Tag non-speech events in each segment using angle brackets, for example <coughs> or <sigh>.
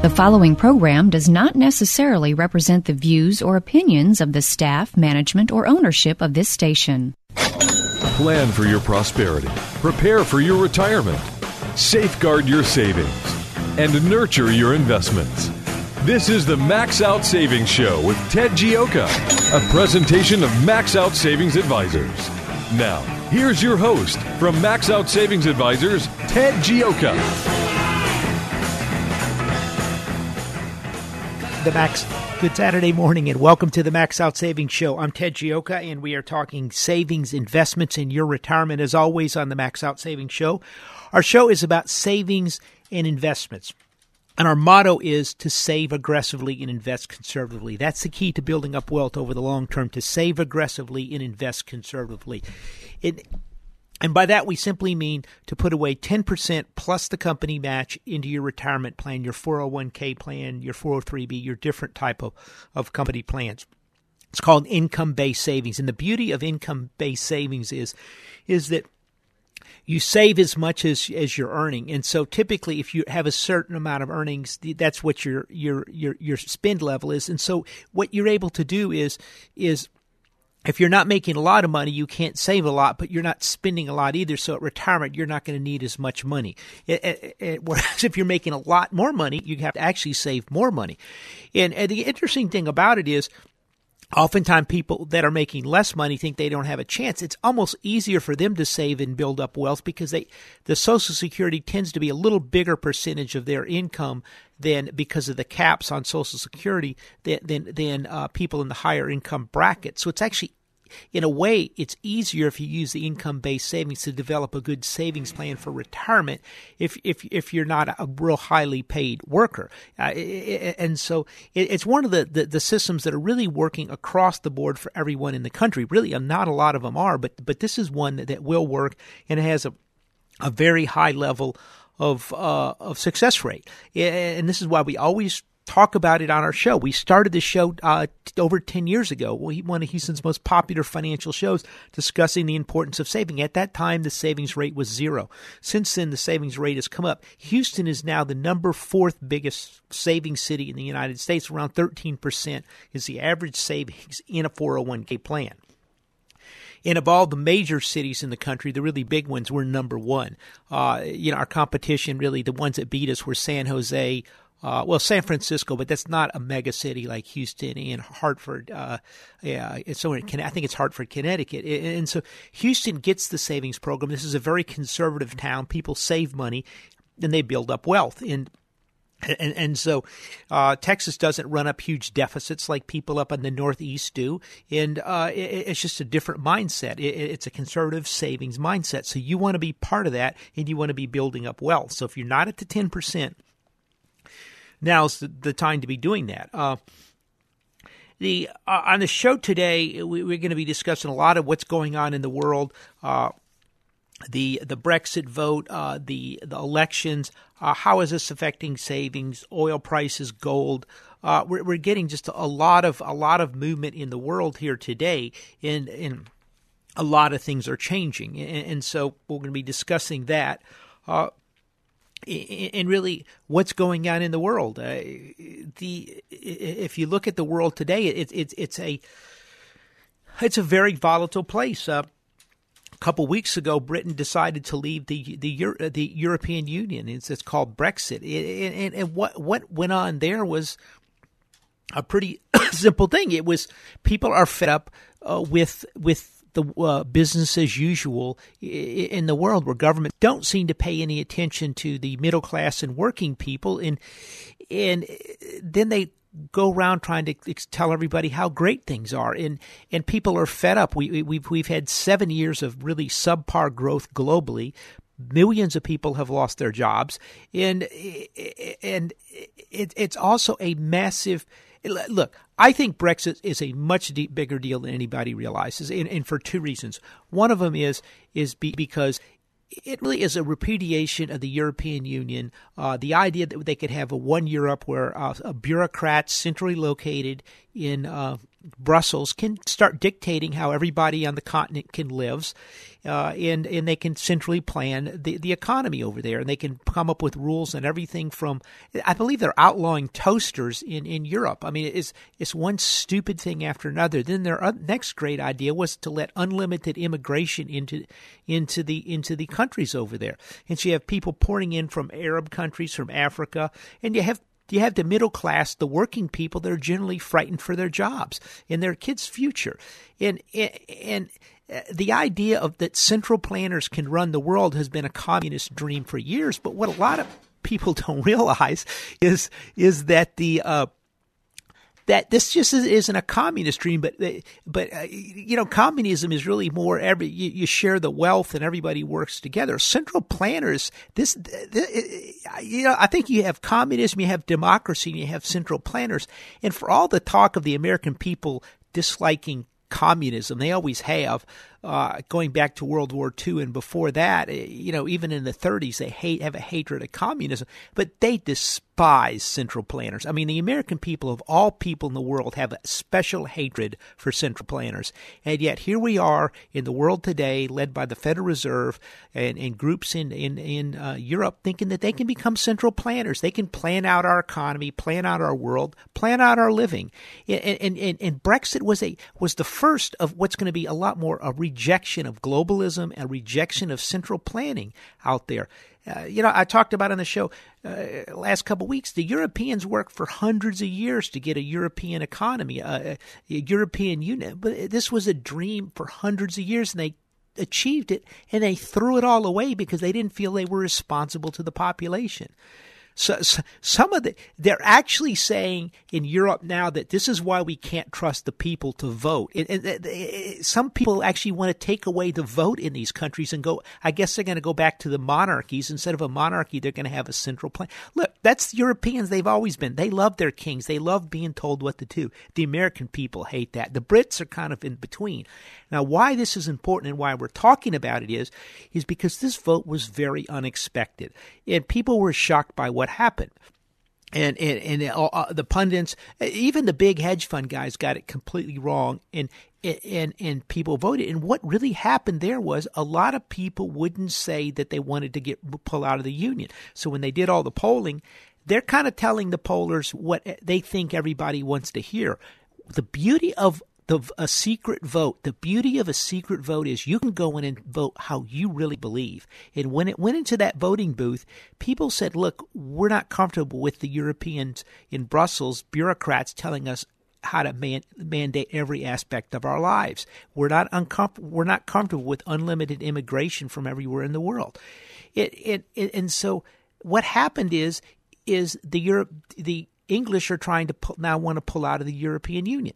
The following program does not necessarily represent the views or opinions of the staff, management, or ownership of this station. Plan for your prosperity, prepare for your retirement, safeguard your savings, and nurture your investments. This is the Max Out Savings Show with Ted Gioka, a presentation of Max Out Savings Advisors. Now, here's your host from Max Out Savings Advisors, Ted Gioka. The Max, good Saturday morning, and welcome to the Max Out Savings Show. I'm Ted Gioka, and we are talking savings, investments, in your retirement, as always, on the Max Out Savings Show. Our show is about savings and investments. And our motto is to save aggressively and invest conservatively. That's the key to building up wealth over the long term, to save aggressively and invest conservatively. It, and by that, we simply mean to put away 10% plus the company match into your retirement plan, your 401k plan, your 403b, your different type of, of company plans. It's called income based savings. And the beauty of income based savings is, is that you save as much as as you're earning and so typically if you have a certain amount of earnings that's what your your your your spend level is and so what you're able to do is is if you're not making a lot of money, you can't save a lot, but you're not spending a lot either. So at retirement, you're not going to need as much money. It, it, <laughs> it, whereas if you're making a lot more money, you have to actually save more money. And, and the interesting thing about it is, Oftentimes, people that are making less money think they don't have a chance. It's almost easier for them to save and build up wealth because they, the Social Security tends to be a little bigger percentage of their income than because of the caps on Social Security than than, than uh, people in the higher income bracket. So it's actually in a way, it's easier if you use the income based savings to develop a good savings plan for retirement if, if, if you're not a real highly paid worker. Uh, and so it's one of the, the, the, systems that are really working across the board for everyone in the country. Really, uh, not a lot of them are, but, but this is one that, that will work and it has a, a very high level of uh, of success rate. And this is why we always talk about it on our show. We started this show uh, over 10 years ago. One of Houston's most popular financial shows discussing the importance of saving. At that time, the savings rate was zero. Since then, the savings rate has come up. Houston is now the number fourth biggest saving city in the United States. Around 13% is the average savings in a 401k plan. And of all the major cities in the country, the really big ones were number one. Uh, you know, our competition really, the ones that beat us were San Jose, uh, well, San Francisco, but that's not a mega city like Houston and Hartford. Uh, yeah, somewhere I think it's Hartford, Connecticut. And so Houston gets the savings program. This is a very conservative town. People save money and they build up wealth. And and, and so uh, Texas doesn't run up huge deficits like people up in the Northeast do. And uh, it, it's just a different mindset. It, it's a conservative savings mindset. So you want to be part of that and you want to be building up wealth. So if you're not at the 10%, now's the, the time to be doing that. Uh, the uh, on the show today, we, are going to be discussing a lot of what's going on in the world. Uh, the the Brexit vote, uh, the the elections, uh, how is this affecting savings, oil prices, gold? Uh, we're, we're getting just a lot of a lot of movement in the world here today, and and a lot of things are changing, and, and so we're going to be discussing that. Uh, and really what's going on in the world. Uh, the if you look at the world today, it's it's it's a it's a very volatile place. Uh, a couple weeks ago, Britain decided to leave the the the European Union. It's, it's called Brexit. And, and what what went on there was a pretty <coughs> simple thing. It was people are fed up uh, with with the uh, business as usual in the world where government don't seem to pay any attention to the middle class and working people and and then they go around trying to tell everybody how great things are and and people are fed up we we've we've had 7 years of really subpar growth globally millions of people have lost their jobs and and it, it's also a massive look. I think Brexit is a much deep, bigger deal than anybody realizes, and, and, for two reasons. One of them is is be, because it really is a repudiation of the European Union. Uh, the idea that they could have a one Europe where uh, a bureaucrat centrally located in uh, Brussels can start dictating how everybody on the continent can live, uh, and and they can centrally plan the, the economy over there, and they can come up with rules and everything from. I believe they're outlawing toasters in, in Europe. I mean, it's it's one stupid thing after another. Then their next great idea was to let unlimited immigration into into the into the countries over there, and so you have people pouring in from Arab countries, from Africa, and you have you have the middle class, the working people that are generally frightened for their jobs and their kids' future. And, and, uh, the idea of that central planners can run the world has been a communist dream for years. But what a lot of people <laughs> don't realize is is that the uh, that this just isn't a communist dream, but but uh, you know, communism is really more every you, you, share the wealth and everybody works together. Central planners, this, this, you know, I think you have communism, you have democracy, and you have central planners, and for all the talk of the American people disliking communism. They always have, uh, going back to World War II and before that. Eh, you know, even in the 30s, they hate have a hatred of communism, but they despise despise central planners. I mean, the American people, of all people in the world, have a special hatred for central planners. And yet, here we are in the world today, led by the Federal Reserve and, and groups in, in, in uh, Europe, thinking that they can become central planners. They can plan out our economy, plan out our world, plan out our living. And, and, and, and Brexit was, a, was the first of what's going to be a lot more a rejection of globalism, a rejection of central planning out there. Uh, you know, I talked about on the show uh, last couple weeks. The Europeans worked for hundreds of years to get a European economy, uh, a European Union. But this was a dream for hundreds of years, and they achieved it, and they threw it all away because they didn't feel they were responsible to the population. So, so, some of the they're actually saying in Europe now that this is why we can't trust the people to vote. And, and, and some people actually want to take away the vote in these countries and go. I guess they're going to go back to the monarchies instead of a monarchy. They're going to have a central plan. Look, that's Europeans. They've always been. They love their kings. They love being told what to do. The American people hate that. The Brits are kind of in between. Now, why this is important and why we're talking about it is, is because this vote was very unexpected, and people were shocked by what happened. And and, and uh, the pundits, even the big hedge fund guys, got it completely wrong, and and and people voted. And what really happened there was a lot of people wouldn't say that they wanted to get pull out of the union. So when they did all the polling, they're kind of telling the pollers what they think everybody wants to hear. The beauty of the a secret vote. The beauty of a secret vote is you can go in and vote how you really believe. And when it went into that voting booth, people said, "Look, we're not comfortable with the Europeans in Brussels bureaucrats telling us how to man, mandate every aspect of our lives. We're not uncom- we're not comfortable with unlimited immigration from everywhere in the world. It, it, it and so what happened is is the Europe the English are trying to pull, now want to pull out of the European Union.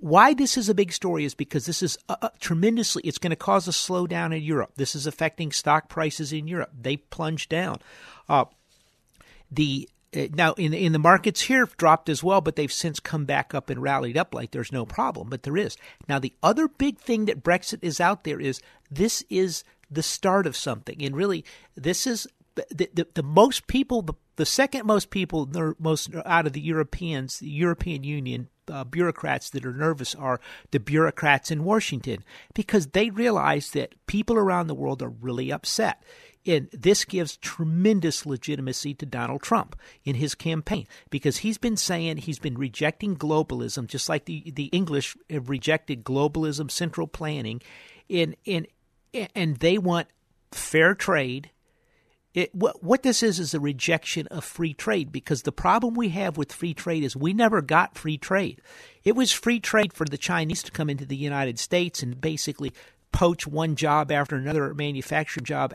Why this is a big story is because this is uh, uh tremendously, it's going to cause a slowdown in Europe. This is affecting stock prices in Europe. They plunged down. Uh, the uh, now in in the markets here dropped as well, but they've since come back up and rallied up like there's no problem. But there is now the other big thing that Brexit is out there is this is the start of something, and really this is the, the, the most people the the second most people most out of the Europeans, the European Union uh, bureaucrats that are nervous are the bureaucrats in Washington because they realize that people around the world are really upset. And this gives tremendous legitimacy to Donald Trump in his campaign because he's been saying he's been rejecting globalism, just like the, the English have rejected globalism, central planning, and, and, and they want fair trade it, what, what this is is a rejection of free trade because the problem we have with free trade is we never got free trade. It was free trade for the Chinese to come into the United States and basically poach one job after another manufacturing job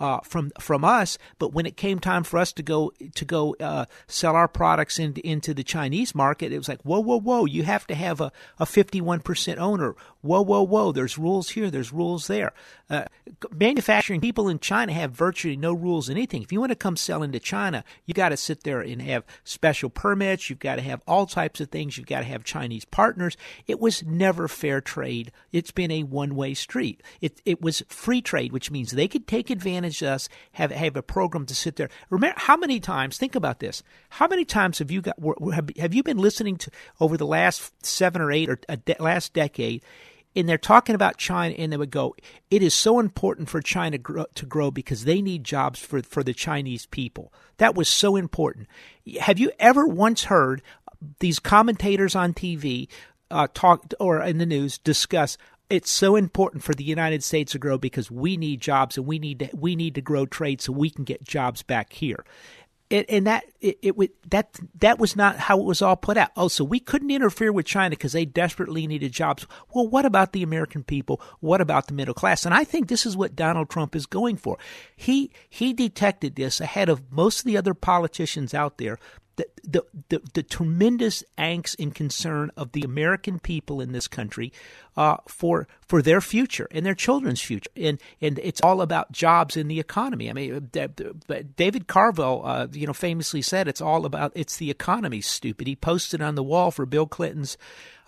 uh, from from us. But when it came time for us to go to go uh, sell our products into into the Chinese market, it was like whoa whoa whoa! You have to have a a fifty one percent owner. Whoa whoa whoa! There's rules here. There's rules there. Uh, manufacturing people in China have virtually no rules in anything. If you want to come sell into China, you got to sit there and have special permits. You've got to have all types of things. You've got to have Chinese partners. It was never fair trade. It's been a one way street. It it was free trade, which means they could take advantage of us, have have a program to sit there. Remember how many times? Think about this. How many times have you got? Have, have you been listening to over the last seven or eight or de- last decade? and they're talking about China, and they would go, "It is so important for China grow, to grow because they need jobs for for the Chinese people." That was so important. Have you ever once heard these commentators on TV uh, talk or in the news discuss? It's so important for the United States to grow because we need jobs and we need to we need to grow trade so we can get jobs back here. And that it, it that that was not how it was all put out. Oh, so we couldn't interfere with China because they desperately needed jobs. Well, what about the American people? What about the middle class? And I think this is what Donald Trump is going for. He he detected this ahead of most of the other politicians out there the, the, the, tremendous angst and concern of the American people in this country uh, for for their future and their children's future, and and it's all about jobs in the economy. I mean, David Carville, uh, you know, famously said it's all about it's the economy. Stupid. He posted on the wall for Bill Clinton's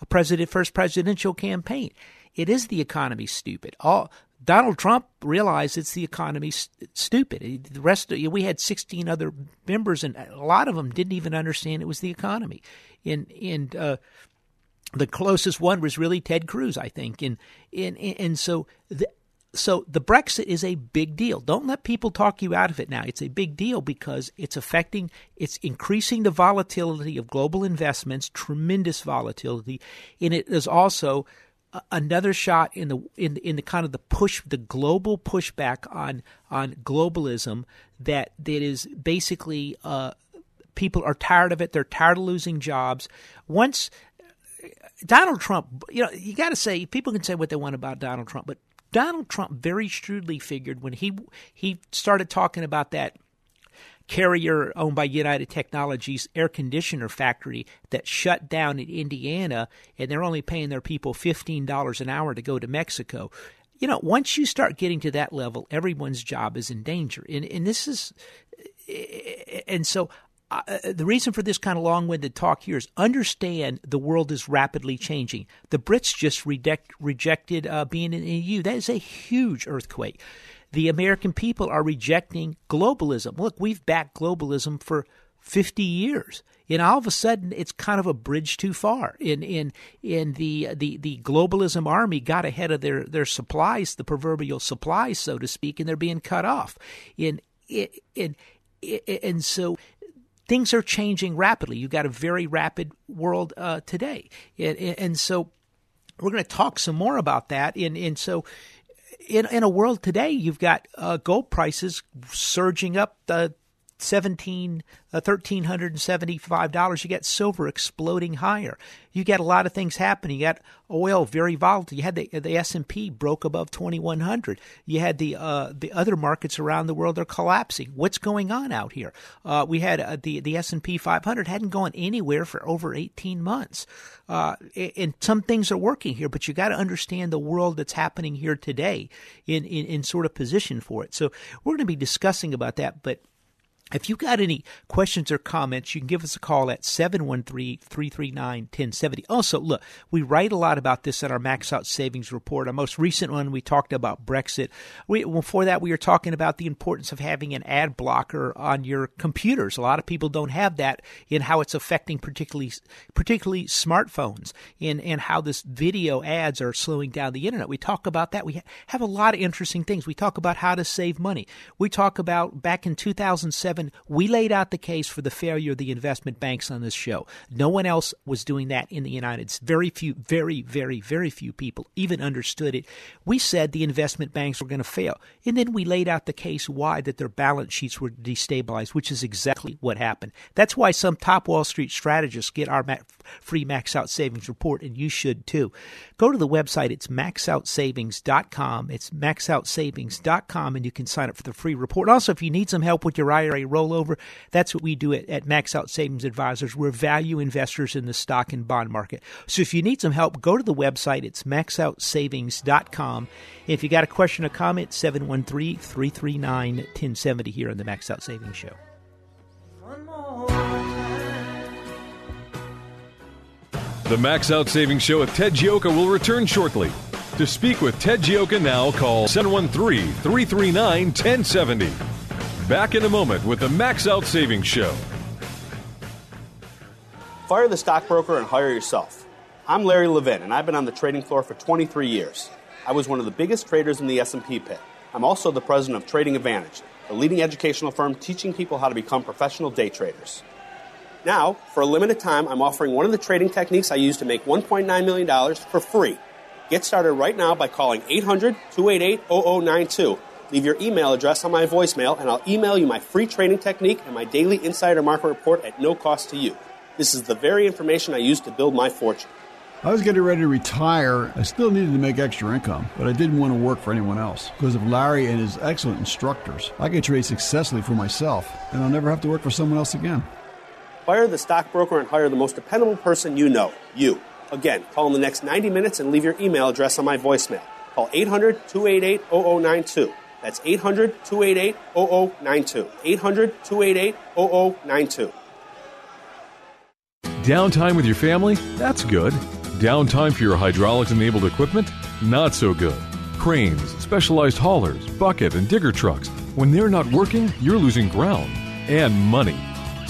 president first presidential campaign. It is the economy, stupid. All Donald Trump realized it's the economy stupid. The rest of we had 16 other members, and a lot of them didn't even understand it was the economy. And and uh, the closest one was really Ted Cruz, I think. And and and so the, so the Brexit is a big deal. Don't let people talk you out of it now. It's a big deal because it's affecting, it's increasing the volatility of global investments, tremendous volatility, and it is also another shot in the in in the kind of the push the global pushback on on globalism that that is basically uh, people are tired of it. They're tired of losing jobs. Once Donald Trump you know you got to say people can say what they want about Donald Trump but Donald Trump very shrewdly figured when he he started talking about that Carrier, owned by United Technologies, air conditioner factory that shut down in Indiana, and they're only paying their people $15 an hour to go to Mexico. You know, once you start getting to that level, everyone's job is in danger. And, and this is, and so uh, the reason for this kind of long-winded talk here is understand the world is rapidly changing. The Brits just reject, rejected uh, being in the EU. That is a huge earthquake the American people are rejecting globalism. Look, we've backed globalism for 50 years. And all of a sudden, it's kind of a bridge too far. In in in the the the globalism army got ahead of their their supplies, the proverbial supplies, so to speak, and they're being cut off. In in and so things are changing rapidly. You've got a very rapid world uh, today, and, and so we're going to talk some more about that. And and so in in a world today, you've got uh, gold prices surging up the 17 uh, $1375 you get silver exploding higher. You get a lot of things happening. You got oil very volatile. You had the the S&P broke above 2100 you had the uh, the other markets around the world are collapsing. What's going on out here? Uh, we had uh, the the S&P 500 hadn't gone anywhere for over 18 months. Uh, and some things are working here but you got to understand the world that's happening here today in, in in sort of position for it. So we're going to be discussing about that but if you've got any questions or comments, you can give us a call at 713-339-1070. Also, look, we write a lot about this in our Max Out Savings Report. Our most recent one, we talked about Brexit. We, before that, we were talking about the importance of having an ad blocker on your computers. A lot of people don't have that in how it's affecting particularly particularly smartphones and, and how this video ads are slowing down the internet. We talk about that. We have a lot of interesting things. We talk about how to save money. We talk about back in 2007 we laid out the case for the failure of the investment banks on this show. No one else was doing that in the United States. Very few, very, very, very few people even understood it. We said the investment banks were going to fail. And then we laid out the case why that their balance sheets were destabilized, which is exactly what happened. That's why some top Wall Street strategists get our free Max Out Savings report, and you should too. Go to the website. It's maxoutsavings.com. It's maxoutsavings.com, and you can sign up for the free report. Also, if you need some help with your IRA rollover, that's what we do at, at Max Out Savings Advisors. We're value investors in the stock and bond market. So if you need some help, go to the website. It's maxoutsavings.com. If you got a question or comment, 713 339 1070 here on the Max Out Savings Show. The Max Out Savings Show with Ted Gioka will return shortly. To speak with Ted Gioka now, call 713 339 1070. Back in a moment with the Max Out Savings Show. Fire the stockbroker and hire yourself. I'm Larry Levin, and I've been on the trading floor for 23 years. I was one of the biggest traders in the S&P pit. I'm also the president of Trading Advantage, a leading educational firm teaching people how to become professional day traders. Now, for a limited time, I'm offering one of the trading techniques I use to make $1.9 million for free. Get started right now by calling 800 288 0092. Leave your email address on my voicemail, and I'll email you my free trading technique and my daily insider market report at no cost to you. This is the very information I use to build my fortune. I was getting ready to retire. I still needed to make extra income, but I didn't want to work for anyone else. Because of Larry and his excellent instructors, I could trade successfully for myself, and I'll never have to work for someone else again. Fire the stockbroker and hire the most dependable person you know, you. Again, call in the next 90 minutes and leave your email address on my voicemail. Call 800 288 0092. That's 800 288 0092. 800 288 0092. Downtime with your family? That's good. Downtime for your hydraulics enabled equipment? Not so good. Cranes, specialized haulers, bucket, and digger trucks. When they're not working, you're losing ground and money.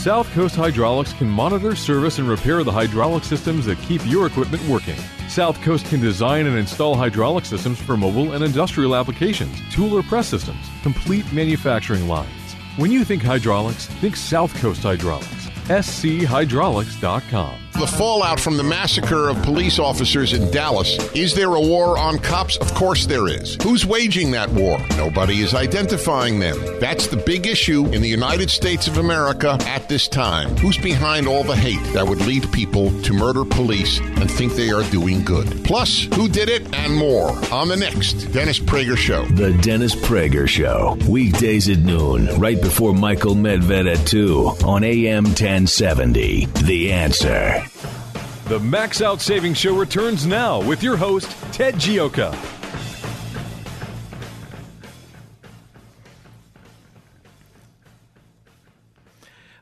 South Coast Hydraulics can monitor, service, and repair the hydraulic systems that keep your equipment working. South Coast can design and install hydraulic systems for mobile and industrial applications, tool or press systems, complete manufacturing lines. When you think hydraulics, think South Coast Hydraulics. schydraulics.com. The fallout from the massacre of police officers in Dallas. Is there a war on cops? Of course there is. Who's waging that war? Nobody is identifying them. That's the big issue in the United States of America at this time. Who's behind all the hate that would lead people to murder police and think they are doing good? Plus, who did it and more on the next Dennis Prager Show. The Dennis Prager Show. Weekdays at noon, right before Michael Medved at 2 on AM 1070. The answer. The Max Out Savings Show returns now with your host, Ted Gioka.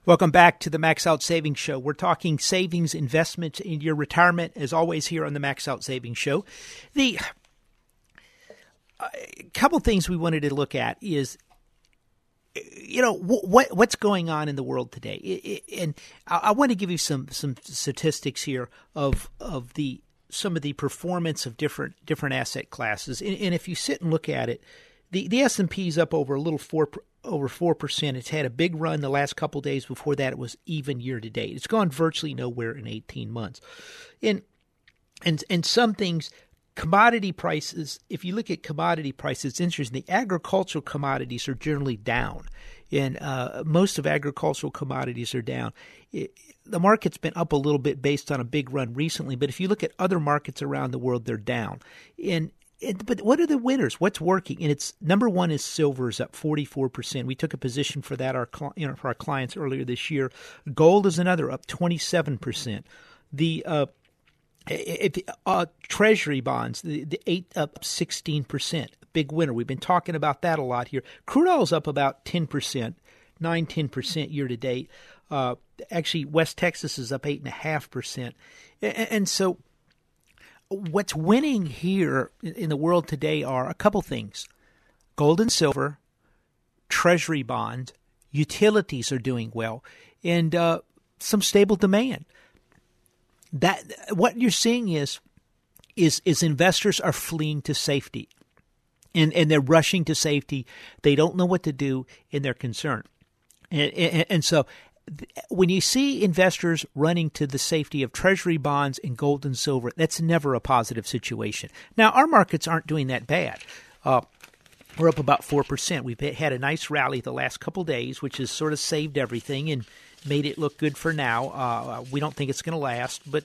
Welcome back to the Max Out Savings Show. We're talking savings, investments in your retirement, as always, here on the Max Out Savings Show. The a couple things we wanted to look at is you know what what's going on in the world today, and I, want to give you some some statistics here of of the some of the performance of different different asset classes, and, and if you sit and look at it, the the S and P is up over a little four over four percent. It's had a big run the last couple days. Before that, it was even year to date. It's gone virtually nowhere in eighteen months, and and and some things commodity prices, if you look at commodity prices, it's interesting. The agricultural commodities are generally down, and uh, most of agricultural commodities are down. It, the market's been up a little bit based on a big run recently, but if you look at other markets around the world, they're down. And but what are the winners? What's working? And it's number one is silver is up 44%. We took a position for that our you know, for our clients earlier this year. Gold is another up 27%. The uh, if, uh, treasury bonds, the, the eight up 16%, big winner. We've been talking about that a lot here. Crude oil is up about 10%, 9 10% year to date. Uh, actually, West Texas is up 8.5%. And, and so, what's winning here in the world today are a couple things gold and silver, treasury bonds, utilities are doing well, and uh, some stable demand that what you're seeing is is is investors are fleeing to safety. And and they're rushing to safety. They don't know what to do and they're concerned and, and, and so when you see investors running to the safety of treasury bonds and gold and silver that's never a positive situation. Now our markets aren't doing that bad. Uh, we're up about 4%. We've had a nice rally the last couple days, which has sort of saved everything. And made it look good for now. Uh, we don't think it's going to last, but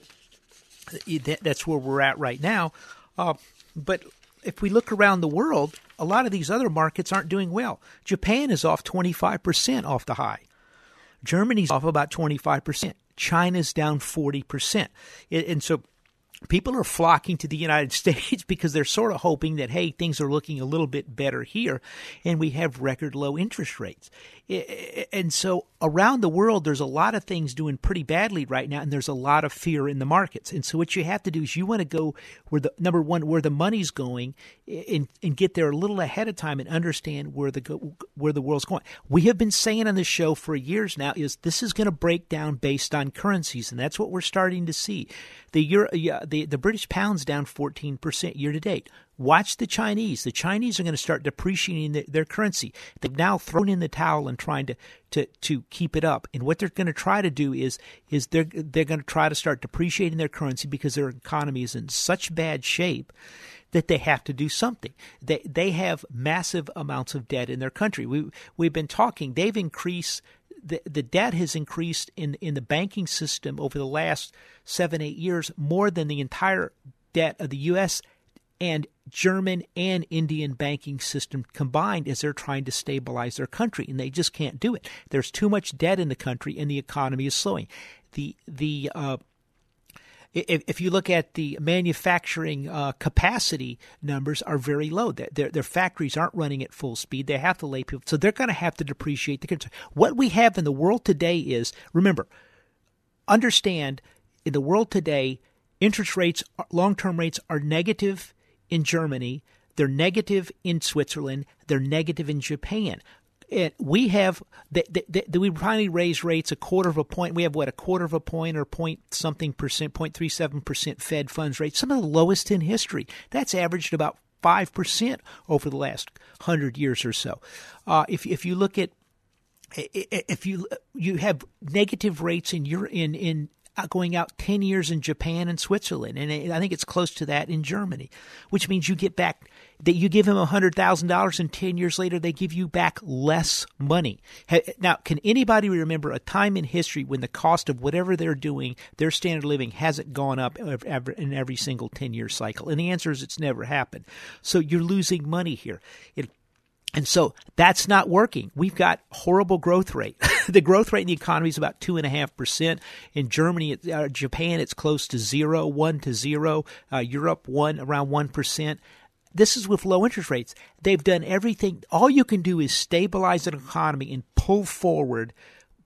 that's where we're at right now. Uh, but if we look around the world, a lot of these other markets aren't doing well. Japan is off 25% off the high. Germany's off about 25%. China's down 40%. And so people are flocking to the United <laughs> States because they're sort of hoping that, hey, things are looking a little bit better here and we have record low interest rates. And so around the world, there's a lot of things doing pretty badly right now, and there's a lot of fear in the markets. And so what you have to do is you want to go where the number one where the money's going, and and get there a little ahead of time and understand where the where the world's going. We have been saying on the show for years now is this is going to break down based on currencies, and that's what we're starting to see. The Euro, the the British pound's down 14 percent year to date. Watch the Chinese. The Chinese are going to start depreciating the, their currency. They've now thrown in the towel and trying to, to, to keep it up. And what they're going to try to do is is they're they're going to try to start depreciating their currency because their economy is in such bad shape that they have to do something. They they have massive amounts of debt in their country. We we've been talking. They've increased the, the debt has increased in in the banking system over the last seven eight years more than the entire debt of the U.S and German and Indian banking system combined as they're trying to stabilize their country, and they just can't do it. There's too much debt in the country, and the economy is slowing. The the uh, if, you look at the manufacturing uh, capacity numbers are very low. Their, their factories aren't running at full speed. They have to lay people, so they're going to have to depreciate the currency. What we have in the world today is remember, understand in the world today, interest rates, long term rates are negative in Germany, they're negative in Switzerland, they're negative in Japan. And we have that we finally raise rates a quarter of a point. We have what a quarter of a point or point something percent, point three seven percent Fed funds rate, some of the lowest in history. That's averaged about five percent over the last hundred years or so. Uh, if if you look at if you you have negative rates in your in in Uh, going out 10 years in Japan and Switzerland. And I think it's close to that in Germany, which means you get back that you give them $100,000 and 10 years later they give you back less money. Now, can anybody remember a time in history when the cost of whatever they're doing, their standard of living, hasn't gone up in every single 10 year cycle? And the answer is it's never happened. So you're losing money here. It, and so that's not working. We've got horrible growth rate. <laughs> <laughs> the growth rate in the economy is about two and a half percent. In Germany, uh, Japan, it's close to zero, one to zero. Uh, Europe, one around one percent. This is with low interest rates. They've done everything. All you can do is stabilize an economy and pull forward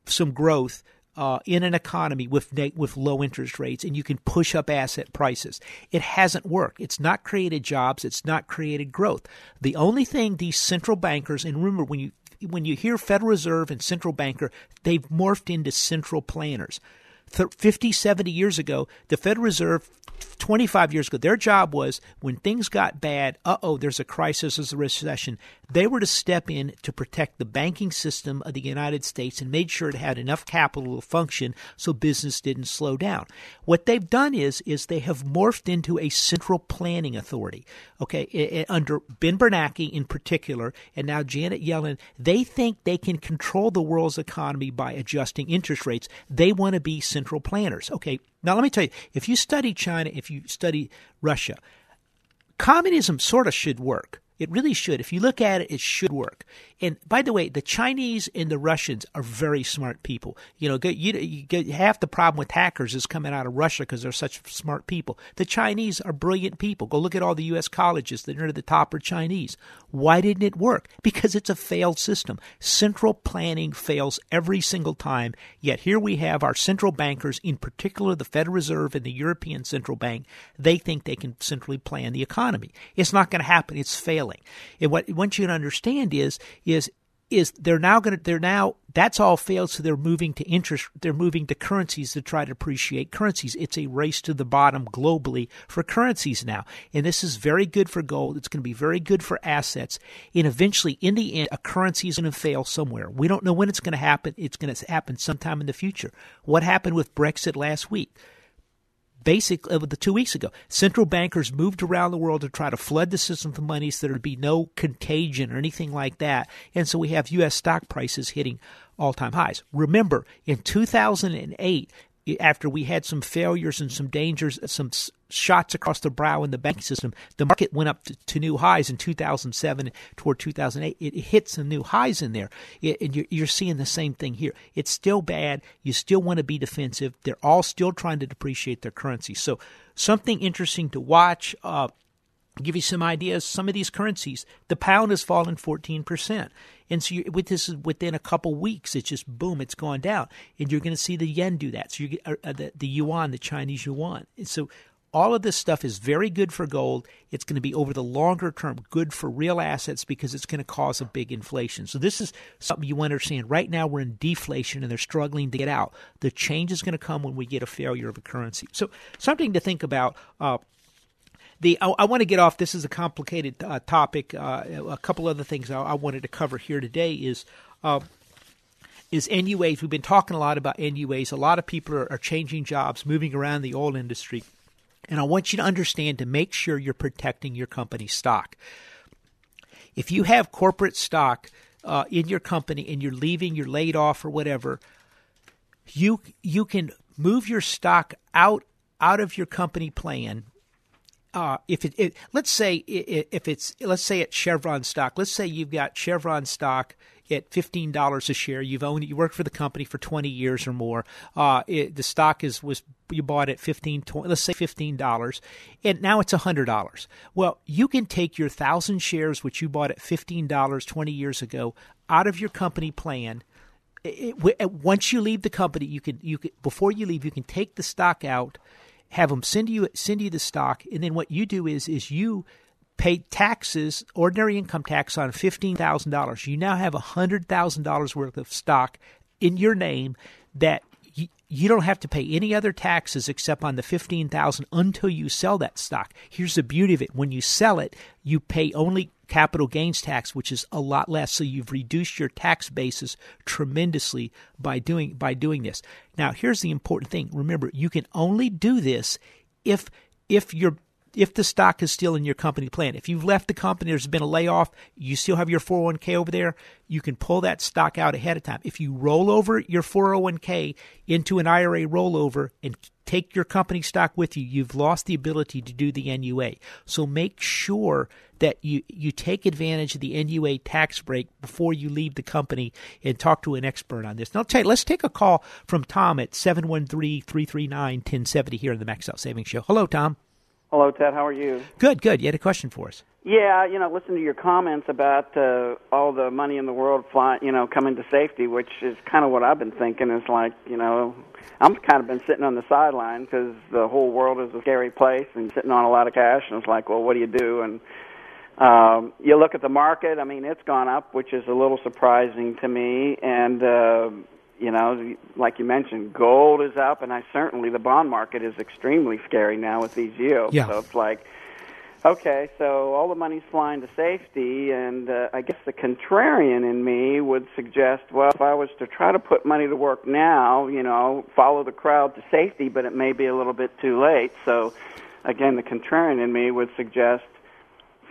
some growth uh, in an economy with with low interest rates, and you can push up asset prices. It hasn't worked. It's not created jobs. It's not created growth. The only thing these central bankers and remember when you when you hear Federal Reserve and central banker, they've morphed into central planners. 50, 70 years ago, the Federal Reserve 25 years ago, their job was when things got bad, uh oh, there's a crisis, there's a recession. They were to step in to protect the banking system of the United States and made sure it had enough capital to function so business didn't slow down. What they've done is is they have morphed into a central planning authority. Okay, under Ben Bernanke in particular, and now Janet Yellen, they think they can control the world's economy by adjusting interest rates. They want to be central planners. Okay, now, let me tell you if you study China, if you study Russia, communism sort of should work. It really should. If you look at it, it should work. And by the way, the Chinese and the Russians are very smart people. You know, you, you get, half the problem with hackers is coming out of Russia because they're such smart people. The Chinese are brilliant people. Go look at all the U.S. colleges that are at the top are Chinese. Why didn't it work? Because it's a failed system. Central planning fails every single time. Yet here we have our central bankers, in particular the Federal Reserve and the European Central Bank. They think they can centrally plan the economy. It's not going to happen. It's failing. And what I want you to understand is is is they're now going to they're now that's all failed so they're moving to interest they're moving to currencies to try to appreciate currencies. It's a race to the bottom globally for currencies now. And this is very good for gold. It's going to be very good for assets. And eventually in the end a currency is going to fail somewhere. We don't know when it's going to happen. It's going to happen sometime in the future. What happened with brexit last week basically uh, the two weeks ago, central bankers moved around the world to try to flood the system with money so there'd be no contagion or anything like that. And so we have U.S. stock prices hitting all time highs. Remember, in 2008, after we had some failures and some dangers, some shots across the brow in the banking system, the market went up to, to new highs in 2007 toward 2008. It, it hit some new highs in there. It, and you're, you're, seeing the same thing here. It's still bad. You still want to be defensive. They're all still trying to depreciate their currency. So, something interesting to watch. Uh, give you some ideas. Some of these currencies, the pound has fallen 14%. And so with this within a couple weeks, it's just boom, it's gone down. And you're going to see the yen do that. So you get uh, uh, the, the yuan, the Chinese yuan. And so all of this stuff is very good for gold. It's going to be over the longer term good for real assets because it's going to cause a big inflation. So this is something you want to understand. Right now we're in deflation and they're struggling to get out. The change is going to come when we get a failure of a currency. So something to think about. Uh, the I, I, want to get off. This is a complicated uh, topic. Uh, a couple other things I, I, wanted to cover here today is. Uh, is NUAs. We've been talking a lot about NUAs. A lot of people are, are changing jobs, moving around the oil industry. And I want you to understand to make sure you're protecting your company stock. If you have corporate stock uh, in your company and you're leaving, you're laid off or whatever, you you can move your stock out out of your company plan uh, if it, it, let's say if it's let's say it's Chevron stock, let's say you've got Chevron stock at fifteen dollars a share. You've owned you worked for the company for twenty years or more. Uh, it, the stock is was you bought at 15 20, let's say fifteen dollars, and now it's hundred dollars. Well, you can take your thousand shares which you bought at fifteen dollars twenty years ago out of your company plan. It, it, once you leave the company, you can you can before you leave, you can take the stock out have them send you send you the stock, and then what you do is is you pay taxes, ordinary income tax on fifteen thousand dollars. You now have hundred thousand dollars worth of stock in your name that you, you don't have to pay any other taxes except on the 15000 until you sell that stock. Here's the beauty of it. When you sell it, you pay only capital gains tax, which is a lot less. So you've reduced your tax basis tremendously by doing by doing this. Now, here's the important thing. Remember, you can only do this if if you're if the stock is still in your company plan. If you've left the company, there's been a layoff, you still have your 401k over there, you can pull that stock out ahead of time. If you roll over your 401k into an IRA rollover and take your company stock with you, you've lost the ability to do the NUA. So make sure that you, you take advantage of the NUA tax break before you leave the company and talk to an expert on this. Now, you, let's take a call from Tom at 713 339 1070 here in the Max Out Savings Show. Hello, Tom. Hello, Ted. How are you? Good, good. You had a question for us. Yeah, you know, listen to your comments about uh, all the money in the world flying, you know, coming to safety, which is kind of what I've been thinking. Is like, you know, I'm kind of been sitting on the sideline because the whole world is a scary place and sitting on a lot of cash, and it's like, well, what do you do? And um, you look at the market. I mean, it's gone up, which is a little surprising to me, and uh, you know, like you mentioned, gold is up, and I certainly the bond market is extremely scary now with these yields. Yeah. So it's like, okay, so all the money's flying to safety, and uh, I guess the contrarian in me would suggest, well, if I was to try to put money to work now, you know, follow the crowd to safety, but it may be a little bit too late. So, again, the contrarian in me would suggest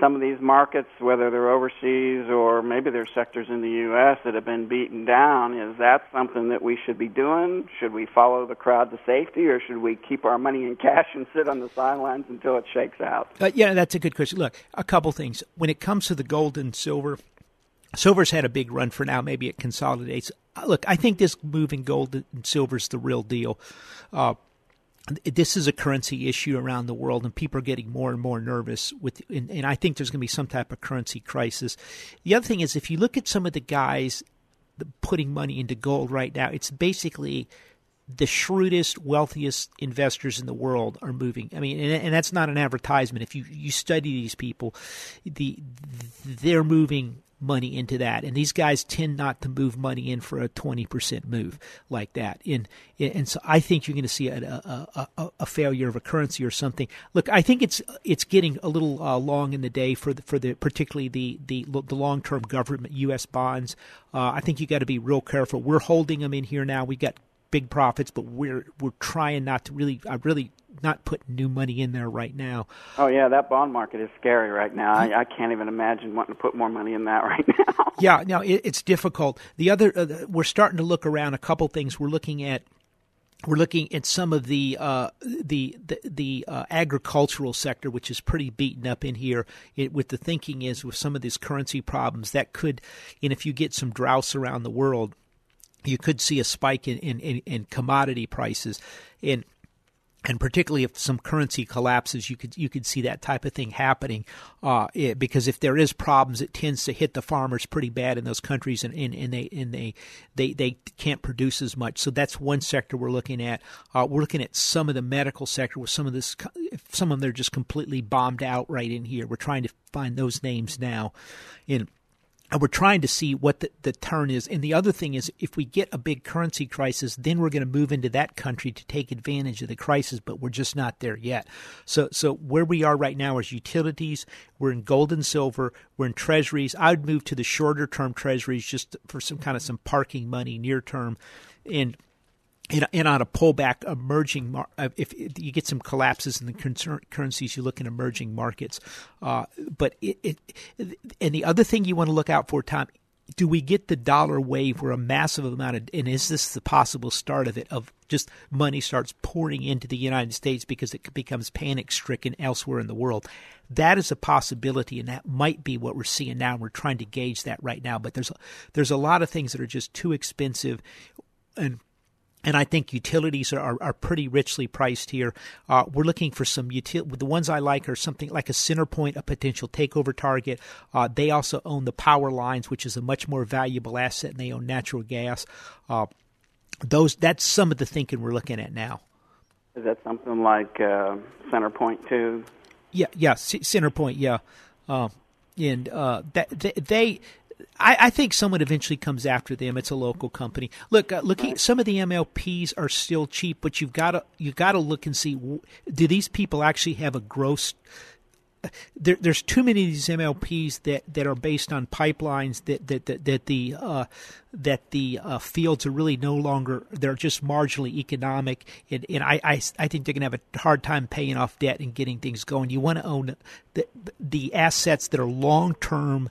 some of these markets, whether they're overseas or maybe there's sectors in the U.S. that have been beaten down, is that something that we should be doing? Should we follow the crowd to safety, or should we keep our money in cash and sit on the sidelines until it shakes out? Uh, yeah, that's a good question. Look, a couple things. When it comes to the gold and silver, silver's had a big run for now. Maybe it consolidates. Uh, look, I think this move in gold and silver is the real deal. Uh, this is a currency issue around the world, and people are getting more and more nervous. With, and, and I think there's going to be some type of currency crisis. The other thing is, if you look at some of the guys putting money into gold right now, it's basically the shrewdest, wealthiest investors in the world are moving. I mean, and, and that's not an advertisement. If you you study these people, the they're moving money into that. And these guys tend not to move money in for a 20% move like that. And, and so I think you're going to see a, a, a, a, failure of a currency or something. Look, I think it's it's getting a little uh, long in the day for the, for the particularly the the, the long term government U.S. bonds. Uh, I think you got to be real careful. We're holding them in here now. We got big profits, but we're we're trying not to really. I really not put new money in there right now. Oh yeah, that bond market is scary right now. I, I can't even imagine wanting to put more money in that <laughs> right now. yeah, no, it, it's difficult. The other, uh, we're starting to look around a couple things. We're looking at we're looking at some of the uh, the the, the uh, agricultural sector, which is pretty beaten up in here. It, with the thinking is with some of these currency problems that could, and if you get some droughts around the world, you could see a spike in in, in, in commodity prices. And and particularly if some currency collapses, you could you could see that type of thing happening. Uh, it, because if there is problems, it tends to hit the farmers pretty bad in those countries, and, and, and they and they, they they can't produce as much. So that's one sector we're looking at. Uh, we're looking at some of the medical sector with some of this. Some of them they're just completely bombed out right in here. We're trying to find those names now. In and we're trying to see what the, the turn is. And the other thing is, if we get a big currency crisis, then we're going to move into that country to take advantage of the crisis, but we're just not there yet. So, so where we are right now is utilities. We're in gold and silver. We're in treasuries. I would move to the shorter term treasuries just for some kind of some parking money near term. And and, on a pullback, emerging uh, if, you get some collapses in the currencies, you look in emerging markets. Uh, but it, it, and the other thing you want to look out for, Tom, do we get the dollar wave where a massive amount of and is this the possible start of it of just money starts pouring into the United States because it becomes panic stricken elsewhere in the world? That is a possibility, and that might be what we're seeing now. We're trying to gauge that right now, but there's there's a lot of things that are just too expensive and and I think utilities are, are, are, pretty richly priced here. Uh, we're looking for some util. The ones I like are something like a CenterPoint, a potential takeover target. Uh, they also own the power lines, which is a much more valuable asset, and they own natural gas. Uh, those that's some of the thinking we're looking at now. Is that something like uh, CenterPoint too? Yeah, yeah, C- CenterPoint, yeah. Uh, and uh, that they, they I, I, think someone eventually comes after them. It's a local company. Look, uh, looking some of the MLPs are still cheap, but you've got to you got to look and see do these people actually have a gross. There, there's too many of these MLPs that, that are based on pipelines that that that, that the uh, that the uh, fields are really no longer they're just marginally economic and, and I, I, I think they're going to have a hard time paying off debt and getting things going. You want to own the the assets that are long term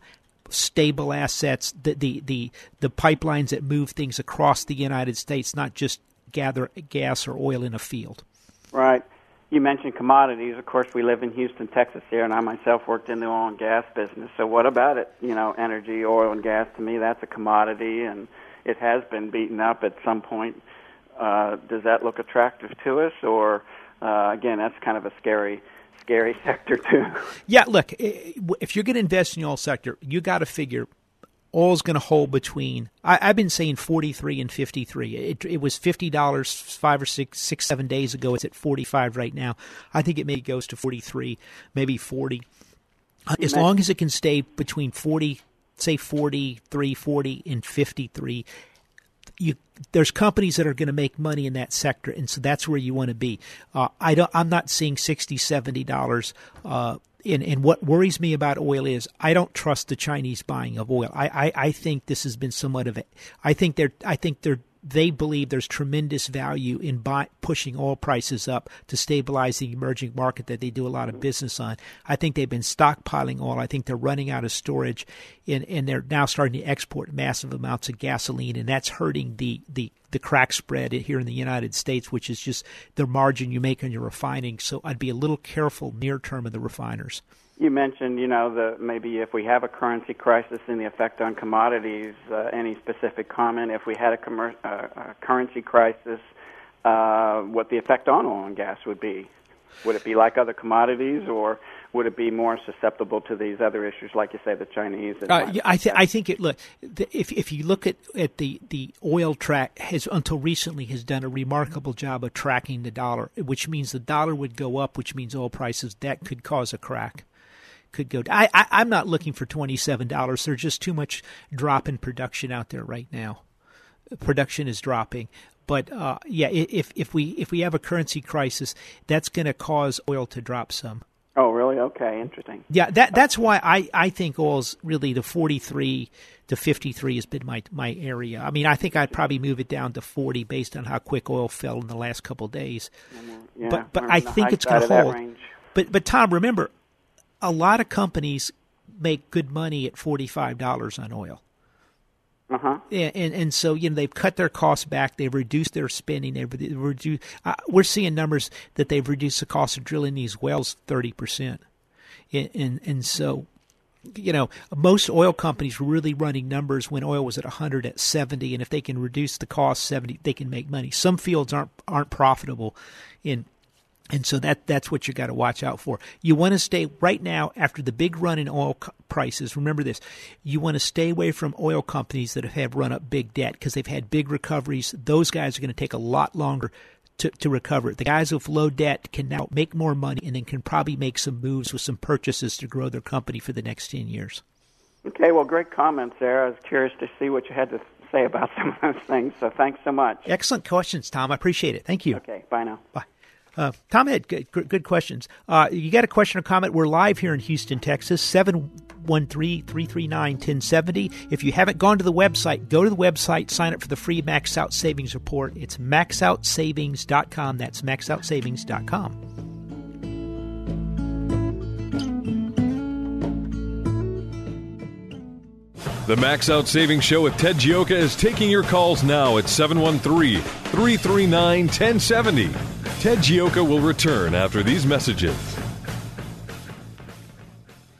stable assets, the, the, the, the pipelines that move things across the United States, not just gather gas or oil in a field. Right. You mentioned commodities. Of course, we live in Houston, Texas here, and I myself worked in the oil and gas business. So, what about it? You know, energy, oil and gas, to me, that's a commodity, and it has been beaten up at some point. Uh, does that look attractive to us? Or, uh, again, that's kind of a scary scary <laughs> sector too. Yeah, look, if you're going to invest in the oil sector, you got to figure oil's going to hold between. I, have been saying 43 and 53. It, it was fifty dollars five or six, six, seven days ago. It's at 45 right now. I think it maybe goes to 43, maybe 40. As long as it can stay between 40, say 43, 40, and 53, you there's companies that are going to make money in that sector, and so that's where you want to be. Uh, I don't. I'm not seeing 60 70 dollars. Uh, and, and what worries me about oil is I don't trust the Chinese buying of oil. I, I, I think this has been somewhat of it. I think they're I think they're they believe there's tremendous value in buy, pushing oil prices up to stabilize the emerging market that they do a lot of business on. I think they've been stockpiling oil. I think they're running out of storage, and, and they're now starting to export massive amounts of gasoline, and that's hurting the, the, the crack spread here in the United States, which is just the margin you make on your refining. So I'd be a little careful near term of the refiners. You mentioned, you know, the maybe if we have a currency crisis and the effect on commodities. Uh, any specific comment? If we had a, commer- uh, a currency crisis, uh, what the effect on oil and gas would be? Would it be like other commodities, or would it be more susceptible to these other issues, like you say, the Chinese? Uh, yeah, I, th- I think it. Look, the, if if you look at, at the the oil track has until recently has done a remarkable job of tracking the dollar, which means the dollar would go up, which means oil prices that could cause a crack could go. I, I I'm not looking for twenty seven dollars. There's just too much drop in production out there right now. Production is dropping, but uh, yeah, if if we if we have a currency crisis, that's going to cause oil to drop some. Oh, really? Okay, interesting. Yeah, that that's why I I think oil's really the 43 to 53 has been my my area. I mean, I think I'd probably move it down to 40 based on how quick oil fell in the last couple of days. Yeah, but but I think it's going to hold. range. But but Tom, remember, a lot of companies make good money at $45 on oil. Uh huh. Yeah, and and so you know they've cut their costs back. They've reduced their spending. They've reduced. Uh, we're seeing numbers that they've reduced the cost of drilling these wells thirty percent, and, and and so you know most oil companies were really running numbers when oil was at 100 at 70 and if they can reduce the cost 70 they can make money some fields aren't aren't profitable in and so that that's what you got to watch out for. You want to stay right now after the big run in oil co- prices. Remember this: you want to stay away from oil companies that have run up big debt because they've had big recoveries. Those guys are going to take a lot longer to, to recover. The guys with low debt can now make more money and then can probably make some moves with some purchases to grow their company for the next ten years. Okay, well, great comments there. I was curious to see what you had to say about <laughs> some of those things. So thanks so much. Excellent questions, Tom. I appreciate it. Thank you. Okay, bye now. Bye. Uh, Tom good, good, good questions. Uh, you got a question or comment? We're live here in Houston, Texas, 713 339 1070. If you haven't gone to the website, go to the website, sign up for the free Max Out Savings Report. It's maxoutsavings.com. That's maxoutsavings.com. The Max Out Savings Show with Ted Gioka is taking your calls now at 713 339 1070. Ted Gioka will return after these messages.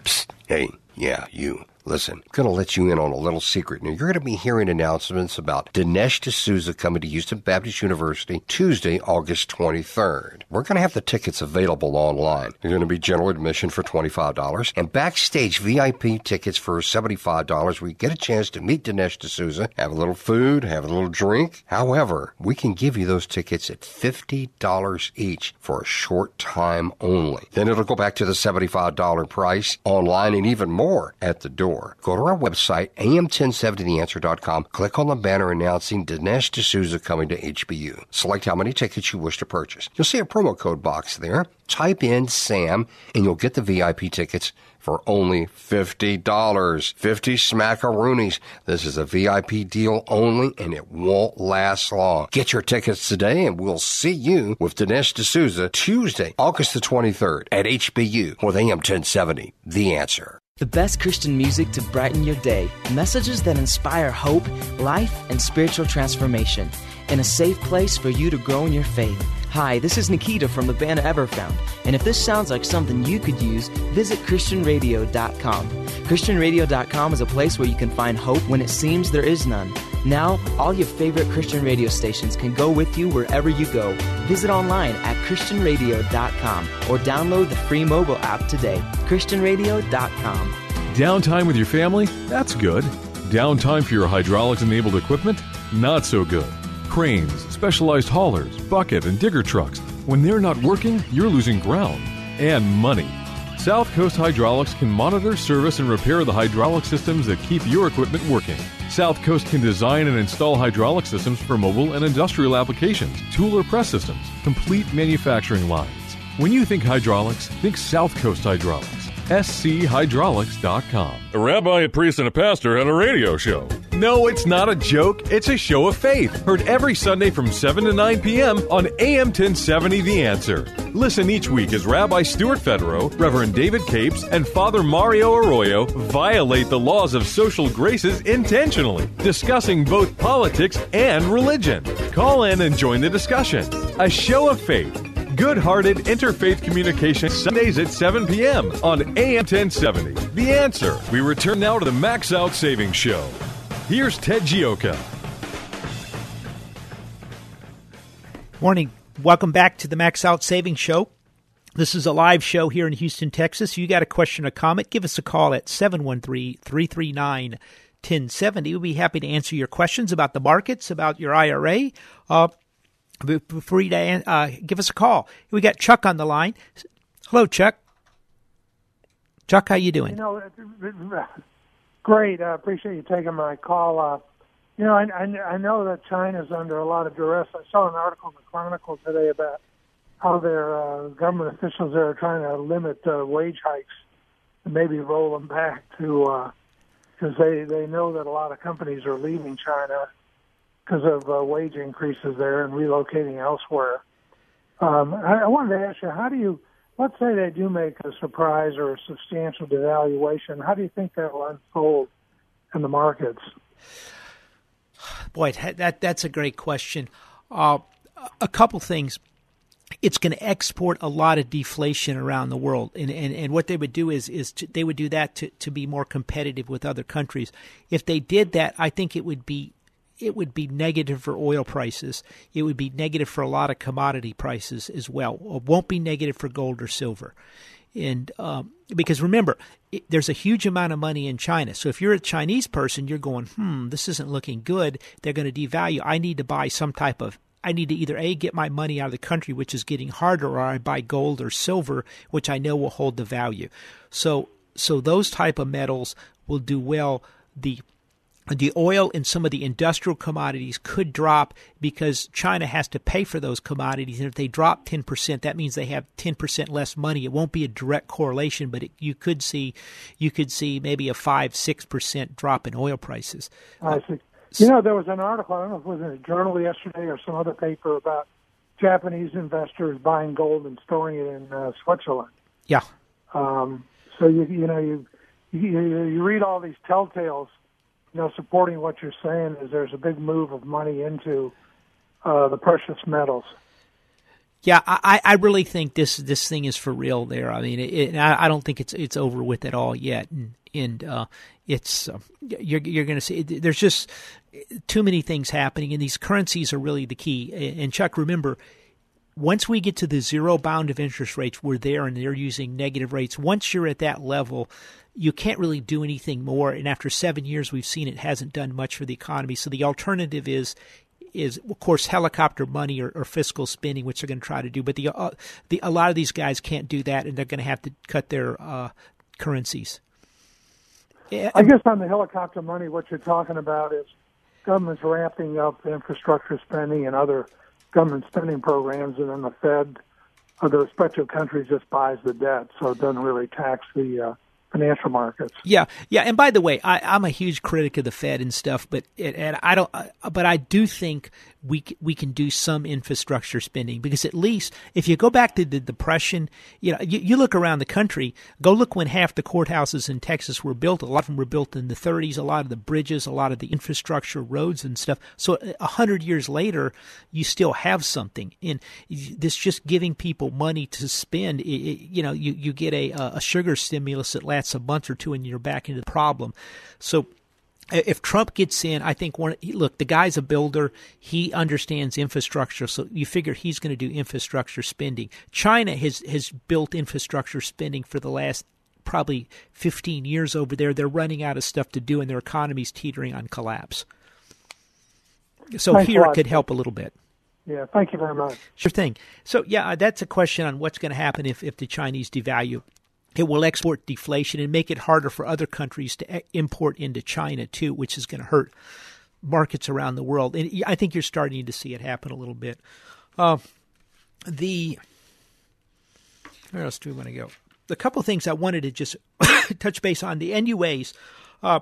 Psst. Hey, yeah, you. Listen, I'm going to let you in on a little secret. Now, you're going to be hearing announcements about Dinesh D'Souza coming to Houston Baptist University Tuesday, August 23rd. We're going to have the tickets available online. There's going to be general admission for $25 and backstage VIP tickets for $75 where you get a chance to meet Dinesh D'Souza, have a little food, have a little drink. However, we can give you those tickets at $50 each for a short time only. Then it'll go back to the $75 price online and even more at the door. Go to our website, am1070theanswer.com, click on the banner announcing Dinesh D'Souza coming to HBU. Select how many tickets you wish to purchase. You'll see a promo code box there. Type in SAM and you'll get the VIP tickets for only $50. 50 smackaroonies. This is a VIP deal only and it won't last long. Get your tickets today and we'll see you with Dinesh D'Souza Tuesday, August the 23rd at HBU with AM 1070. The answer. The best Christian music to brighten your day, messages that inspire hope, life, and spiritual transformation, and a safe place for you to grow in your faith. Hi, this is Nikita from the band Everfound, and if this sounds like something you could use, visit ChristianRadio.com. ChristianRadio.com is a place where you can find hope when it seems there is none. Now, all your favorite Christian radio stations can go with you wherever you go. Visit online at ChristianRadio.com or download the free mobile app today. ChristianRadio.com. Downtime with your family? That's good. Downtime for your hydraulics enabled equipment? Not so good. Cranes, specialized haulers, bucket, and digger trucks. When they're not working, you're losing ground and money. South Coast Hydraulics can monitor, service, and repair the hydraulic systems that keep your equipment working. South Coast can design and install hydraulic systems for mobile and industrial applications, tool or press systems, complete manufacturing lines. When you think hydraulics, think South Coast Hydraulics. SCHydraulics.com. A rabbi, a priest, and a pastor had a radio show. No, it's not a joke. It's a show of faith. Heard every Sunday from 7 to 9 p.m. on AM 1070 The Answer. Listen each week as Rabbi Stuart Federow, Reverend David Capes, and Father Mario Arroyo violate the laws of social graces intentionally, discussing both politics and religion. Call in and join the discussion. A show of faith. Good hearted interfaith communication Sundays at 7 p.m. on AM 1070. The answer. We return now to the Max Out Savings Show. Here's Ted Gioka. Morning. Welcome back to the Max Out Savings Show. This is a live show here in Houston, Texas. You got a question or comment, give us a call at 713 339 1070. We'll be happy to answer your questions about the markets, about your IRA. Uh, feel free to uh, give us a call. We got Chuck on the line. Hello, Chuck. Chuck, how you doing? You know, great. I appreciate you taking my call. Uh, you know, I, I, I know that China's under a lot of duress. I saw an article in the Chronicle today about how their uh, government officials there are trying to limit uh, wage hikes and maybe roll them back to because uh, they they know that a lot of companies are leaving China because of uh, wage increases there and relocating elsewhere. Um, I, I wanted to ask you, how do you, let's say they do make a surprise or a substantial devaluation, how do you think that will unfold in the markets? Boy, that that's a great question. Uh, a couple things. It's going to export a lot of deflation around the world, and, and, and what they would do is is to, they would do that to, to be more competitive with other countries. If they did that, I think it would be it would be negative for oil prices. It would be negative for a lot of commodity prices as well. It won't be negative for gold or silver. And um, because remember, it, there's a huge amount of money in China. So if you're a Chinese person, you're going, hmm, this isn't looking good. They're going to devalue. I need to buy some type of I need to either A, get my money out of the country, which is getting harder, or I buy gold or silver, which I know will hold the value. So so those type of metals will do well. The the oil and some of the industrial commodities could drop because China has to pay for those commodities. And if they drop 10%, that means they have 10% less money. It won't be a direct correlation, but it, you could see, you could see maybe a five, 6% drop in oil prices. I see. You know, there was an article, I don't know if it was in a journal yesterday or some other paper about Japanese investors buying gold and storing it in uh, Switzerland. Yeah. Um, so you you know you, you you read all these telltales you know, supporting what you're saying is there's a big move of money into uh, the precious metals. Yeah, I, I really think this this thing is for real. There, I mean, it, I, I don't think it's it's over with at all yet, and and uh, it's uh, you're you're going to see there's just too many things happening, and these currencies are really the key. And Chuck, remember, once we get to the zero bound of interest rates, we're there, and they're using negative rates. Once you're at that level, you can't really do anything more. And after seven years, we've seen it hasn't done much for the economy. So the alternative is is of course helicopter money or, or fiscal spending, which they're going to try to do. But the uh, the a lot of these guys can't do that, and they're going to have to cut their uh, currencies. I guess on the helicopter money, what you're talking about is governments ramping up infrastructure spending and other government spending programs, and then the Fed or the respective countries just buys the debt, so it doesn't really tax the uh, financial markets. Yeah, yeah. And by the way, I, am a huge critic of the Fed and stuff, but it, and I don't. But I do think we we can do some infrastructure spending because at least if you go back to the depression, you know, you, you look around the country. Go look when half the courthouses in Texas were built. A lot of them were built in the 30s. A lot of the bridges, a lot of the infrastructure, roads and stuff. So uh, a hundred years later, you still have something. And this just giving people money to spend. It, it, you know, you you get a a sugar stimulus that lasts a month or two, and you're back into the problem. So if Trump gets in, I think one look, the guy's a builder. He understands infrastructure, so you figure he's going to do infrastructure spending. China has has built infrastructure spending for the last probably 15 years over there. They're running out of stuff to do, and their economy's teetering on collapse. So Thanks here it could help a little bit. Yeah, thank you very much. Sure thing. So yeah, that's a question on what's going to happen if, if the Chinese devalue it will export deflation and make it harder for other countries to import into China too, which is going to hurt markets around the world. And I think you're starting to see it happen a little bit. Uh, the where else do we want to go? The couple of things I wanted to just <coughs> touch base on the NUAs. Uh,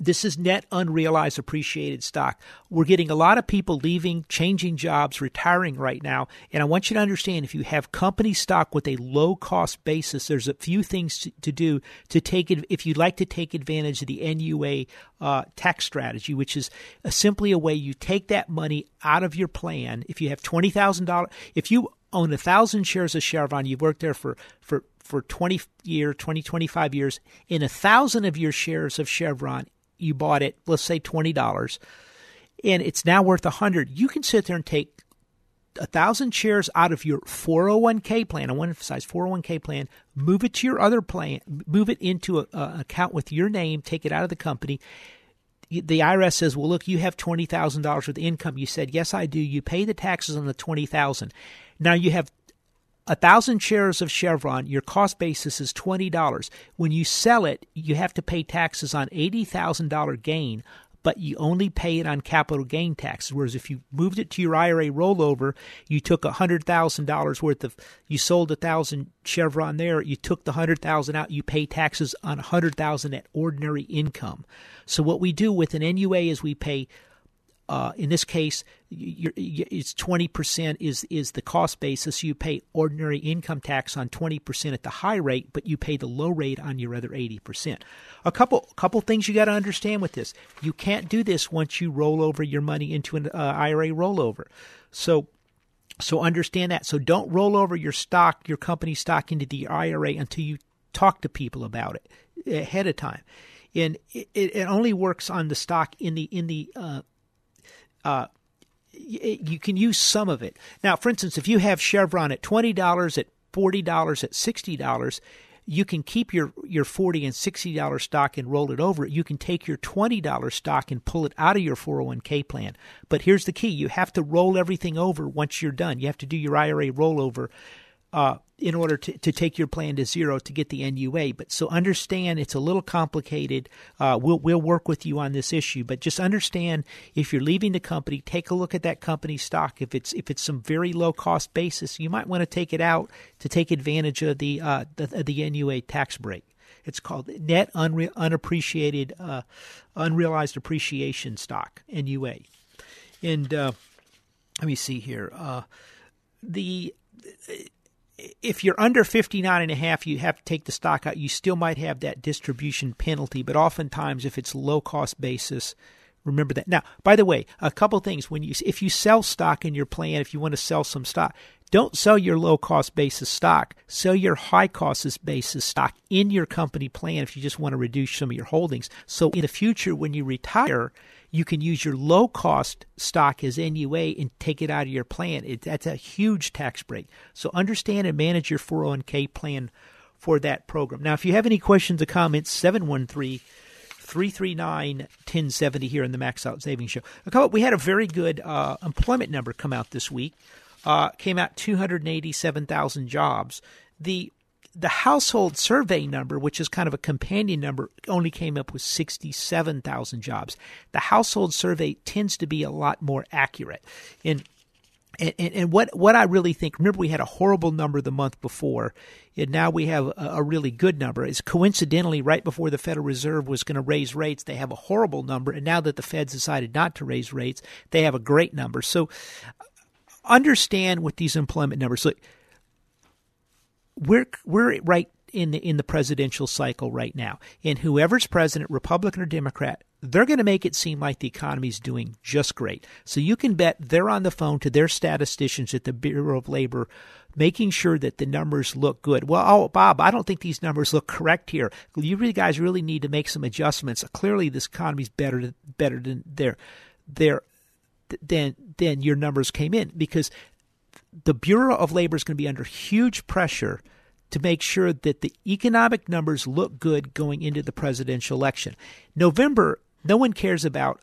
this is net unrealized appreciated stock. We're getting a lot of people leaving, changing jobs, retiring right now. And I want you to understand if you have company stock with a low cost basis, there's a few things to, to do to take it. If you'd like to take advantage of the NUA uh, tax strategy, which is a, simply a way you take that money out of your plan. If you have $20,000, if you own a thousand shares of Chevron, you've worked there for, for, for 20 year, 20, 25 years, in a thousand of your shares of Chevron, you bought it, let's say $20, and it's now worth a 100 you can sit there and take a thousand shares out of your 401k plan. I want to emphasize 401k plan. Move it to your other plan. Move it into an account with your name. Take it out of the company. The IRS says, "Well, look, you have twenty thousand dollars of income." You said, "Yes, I do." You pay the taxes on the twenty thousand. Now you have a thousand shares of Chevron, your cost basis is twenty dollars. When you sell it, you have to pay taxes on eighty thousand dollar gain, but you only pay it on capital gain taxes. Whereas if you moved it to your IRA rollover, you took hundred thousand dollars worth of, you sold a thousand Chevron there, you took the hundred thousand out, you pay taxes on a hundred thousand at ordinary income. So what we do with an NUA is we pay uh, in this case, it's 20% is, is the cost basis. You pay ordinary income tax on 20% at the high rate, but you pay the low rate on your other 80%. A couple couple things you got to understand with this. You can't do this once you roll over your money into an uh, IRA rollover. So so understand that. So don't roll over your stock, your company stock into the IRA until you talk to people about it ahead of time. And it, it only works on the stock in the in the uh, uh, you can use some of it. Now, for instance, if you have Chevron at twenty dollars, at forty dollars, at sixty dollars, you can keep your your forty and sixty dollar stock and roll it over. You can take your twenty dollar stock and pull it out of your four hundred one k plan. But here's the key: you have to roll everything over once you're done. You have to do your IRA rollover uh, in order to, to take your plan to zero to get the NUA. But so understand it's a little complicated. Uh, we'll we'll work with you on this issue, but just understand if you're leaving the company, take a look at that company stock. If it's if it's some very low cost basis, you might want to take it out to take advantage of the uh, the, the NUA tax break. It's called net unre- unappreciated uh, unrealized appreciation stock NUA, and uh, let me see here uh, the if you're under 59 and a half, you have to take the stock out. You still might have that distribution penalty, but oftentimes if it's low cost basis, remember that. Now, by the way, a couple things when you if you sell stock in your plan, if you want to sell some stock, don't sell your low cost basis stock. Sell your high cost basis stock in your company plan if you just want to reduce some of your holdings. So in the future when you retire, you can use your low cost stock as NUA and take it out of your plan. It, that's a huge tax break. So understand and manage your 401k plan for that program. Now, if you have any questions or comments, 713 339 1070 here in the Max Out Savings Show. We had a very good uh, employment number come out this week. Uh, came out 287,000 jobs. The the household survey number, which is kind of a companion number, only came up with 67,000 jobs. The household survey tends to be a lot more accurate. And and, and, and, what, what I really think, remember we had a horrible number the month before, and now we have a, a really good number. Is coincidentally, right before the Federal Reserve was going to raise rates, they have a horrible number, and now that the Feds decided not to raise rates, they have a great number. So understand with these employment numbers. Look, we're we're right in the in the presidential cycle right now. And whoever's president, Republican or Democrat, they're going to make it seem like the economy's doing just great. So you can bet they're on the phone to their statisticians at the Bureau of Labor making sure that the numbers look good. Well, oh, Bob, I don't think these numbers look correct here. You really guys really need to make some adjustments. Clearly, this economy's better better than their their than than your numbers came in because the Bureau of Labor is going to be under huge pressure to make sure that the economic numbers look good going into the presidential election. November, no one cares about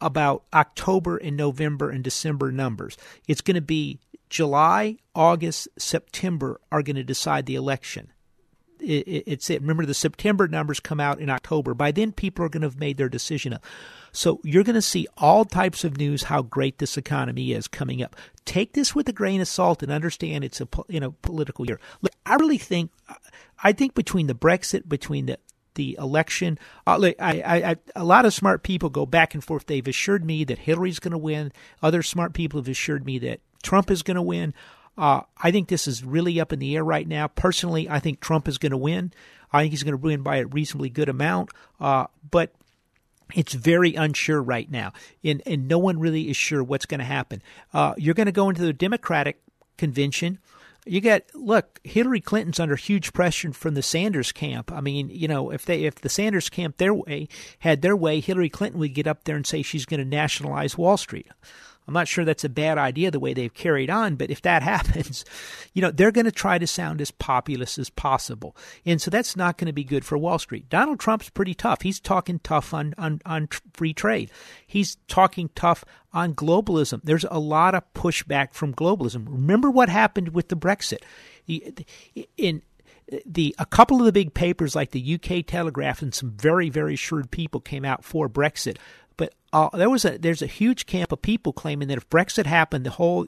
about October and November and December numbers. It's going to be July, August, September are going to decide the election. It's it. Remember, the September numbers come out in October. By then, people are going to have made their decision. So you're going to see all types of news how great this economy is coming up. Take this with a grain of salt and understand it's a you know political year. Look, I really think I think between the Brexit, between the the election. Uh, I, I, I, a lot of smart people go back and forth. They've assured me that Hillary's going to win. Other smart people have assured me that Trump is going to win. Uh, I think this is really up in the air right now. Personally, I think Trump is going to win. I think he's going to win by a reasonably good amount. Uh, but it's very unsure right now, and, and no one really is sure what's going to happen. Uh, you're going to go into the Democratic convention. You get look, Hillary Clinton's under huge pressure from the Sanders camp. I mean, you know, if they if the Sanders camp their way had their way, Hillary Clinton would get up there and say she's going to nationalize Wall Street. I'm not sure that's a bad idea the way they've carried on, but if that <laughs> happens, you know, they're going to try to sound as populist as possible. And so that's not going to be good for Wall Street. Donald Trump's pretty tough. He's talking tough on, on, on free trade. He's talking tough on globalism. There's a lot of pushback from globalism. Remember what happened with the Brexit. In the a couple of the big papers like the UK Telegraph and some very very shrewd people came out for Brexit But uh, there was a there's a huge camp of people claiming that if Brexit happened, the whole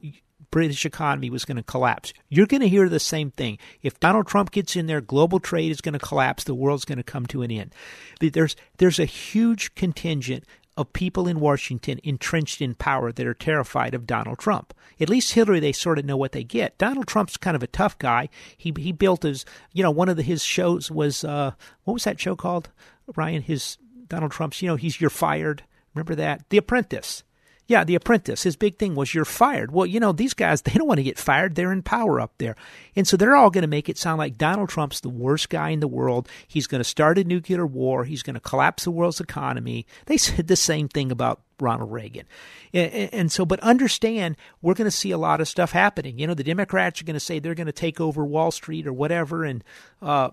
British economy was going to collapse. You're going to hear the same thing. If Donald Trump gets in there, global trade is going to collapse. The world's going to come to an end. There's there's a huge contingent of people in Washington entrenched in power that are terrified of Donald Trump. At least Hillary, they sort of know what they get. Donald Trump's kind of a tough guy. He he built his, you know, one of the, his shows was uh, what was that show called? Ryan, his Donald Trump's, you know, he's you're fired. Remember that? The Apprentice. Yeah, The Apprentice. His big thing was you're fired. Well, you know, these guys, <laughs> they don't want to get fired. They're in power up there. And so they're all going to make it sound like Donald Trump's the worst guy in the world. He's going to start a nuclear war. He's going to collapse the world's economy. They <laughs> said the same thing about Ronald Reagan. And, so, but understand, we're going to see a lot of stuff happening. You know, the Democrats are going to say they're going to take over Wall Street or whatever. And, uh,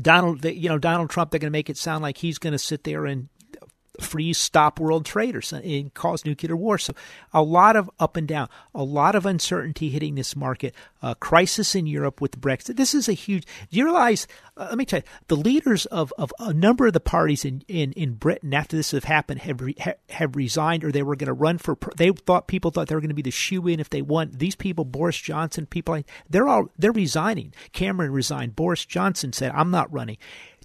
Donald, you know, Donald Trump, they're going to make it sound like he's going to sit there and freeze, stop world trade or and cause nuclear war. So a lot of up and down, a lot of uncertainty hitting this market. A crisis in Europe with Brexit. This is a huge. Do you realize? Uh, let me tell you, the leaders of, of a number of the parties in, in, in Britain after this have happened have re, ha, have resigned or they were going to run for. They thought people thought they were going to be the shoe in if they won. These people, Boris Johnson, people like they're all they're resigning. Cameron resigned. Boris Johnson said, "I'm not running."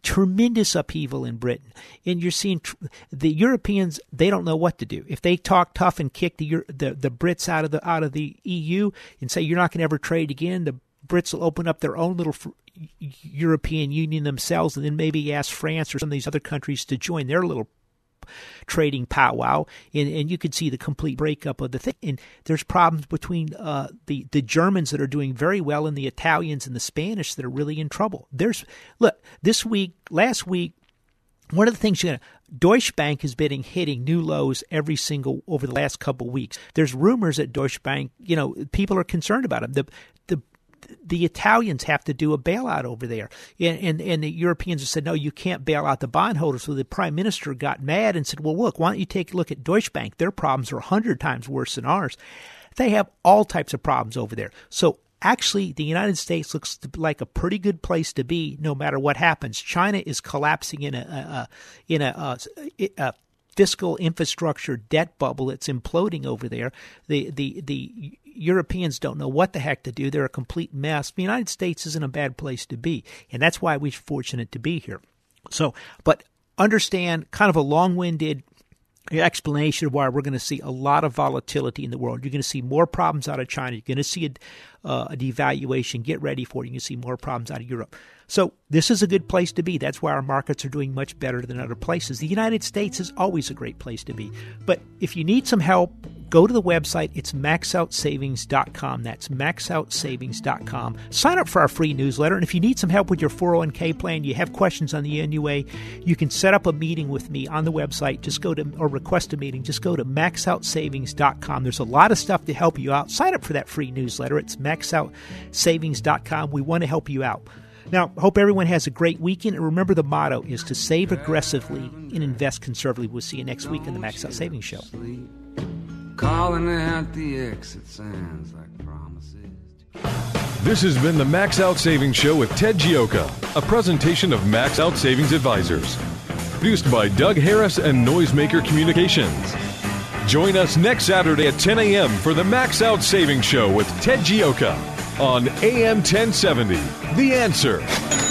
Tremendous upheaval in Britain. And you're seeing tr- the Europeans, they don't know what to do. If they talk tough and kick the, the, the Brits out of the, out of the EU and say, you're not going to ever trade again, the Brits will open up their own little European Union themselves and then maybe ask France or some of these other countries to join their little trading powwow, and, and you could see the complete breakup of the thing. And there's problems between uh, the the Germans that are doing very well and the Italians and the Spanish that are really in trouble. There's look this week, last week, one of the things you're going to Deutsche Bank has been hitting new lows every single over the last couple of weeks. There's rumors that Deutsche Bank, you know, people are concerned about them. The the Italians have to do a bailout over there. And, and, and, the Europeans have said, no, you can't bail out the bondholders. So the prime minister got mad and said, well, look, why don't you take a look at Deutsche Bank? Their problems are 100 times worse than ours. They have all types of problems over there. So actually, the United States looks like a pretty good place to be no matter what happens. China is collapsing in a, a in a, a, a fiscal infrastructure debt bubble that's imploding over there. The the the Europeans don't know what the heck to do. They're a complete mess. The United States isn't a bad place to be, and that's why we're fortunate to be here. So, but understand kind of a long-winded explanation of why we're going to see a lot of volatility in the world. You're going to see more problems out of China. You're going to see a, uh, a devaluation. Get ready for it. You're going to see more problems out of Europe. So this is a good place to be. That's why our markets are doing much better than other places. The United States is always a great place to be. But if you need some help, go to the website. It's maxoutsavings.com. That's maxoutsavings.com. Sign up for our free newsletter. And if you need some help with your 401k plan, you have questions on the NUA, you can set up a meeting with me on the website. Just go to, or request a meeting. Just go to maxoutsavings.com. There's a lot of stuff to help you out. Sign up for that free newsletter. It's maxoutsavings.com. We want to help you out. Now, hope everyone has a great weekend. And remember, the motto is to save aggressively and invest conservatively. We'll see you next week in the Max Out Savings Show. Calling the exit sounds like promises. This has been the Max Out Savings Show with Ted Gioka, a presentation of Max Out Savings Advisors. Produced by Doug Harris and Noisemaker Communications. Join us next Saturday at 10 a.m. for the Max Out Savings Show with Ted Gioka on AM 1070. The answer.